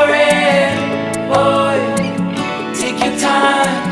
boring, boy. Take your time.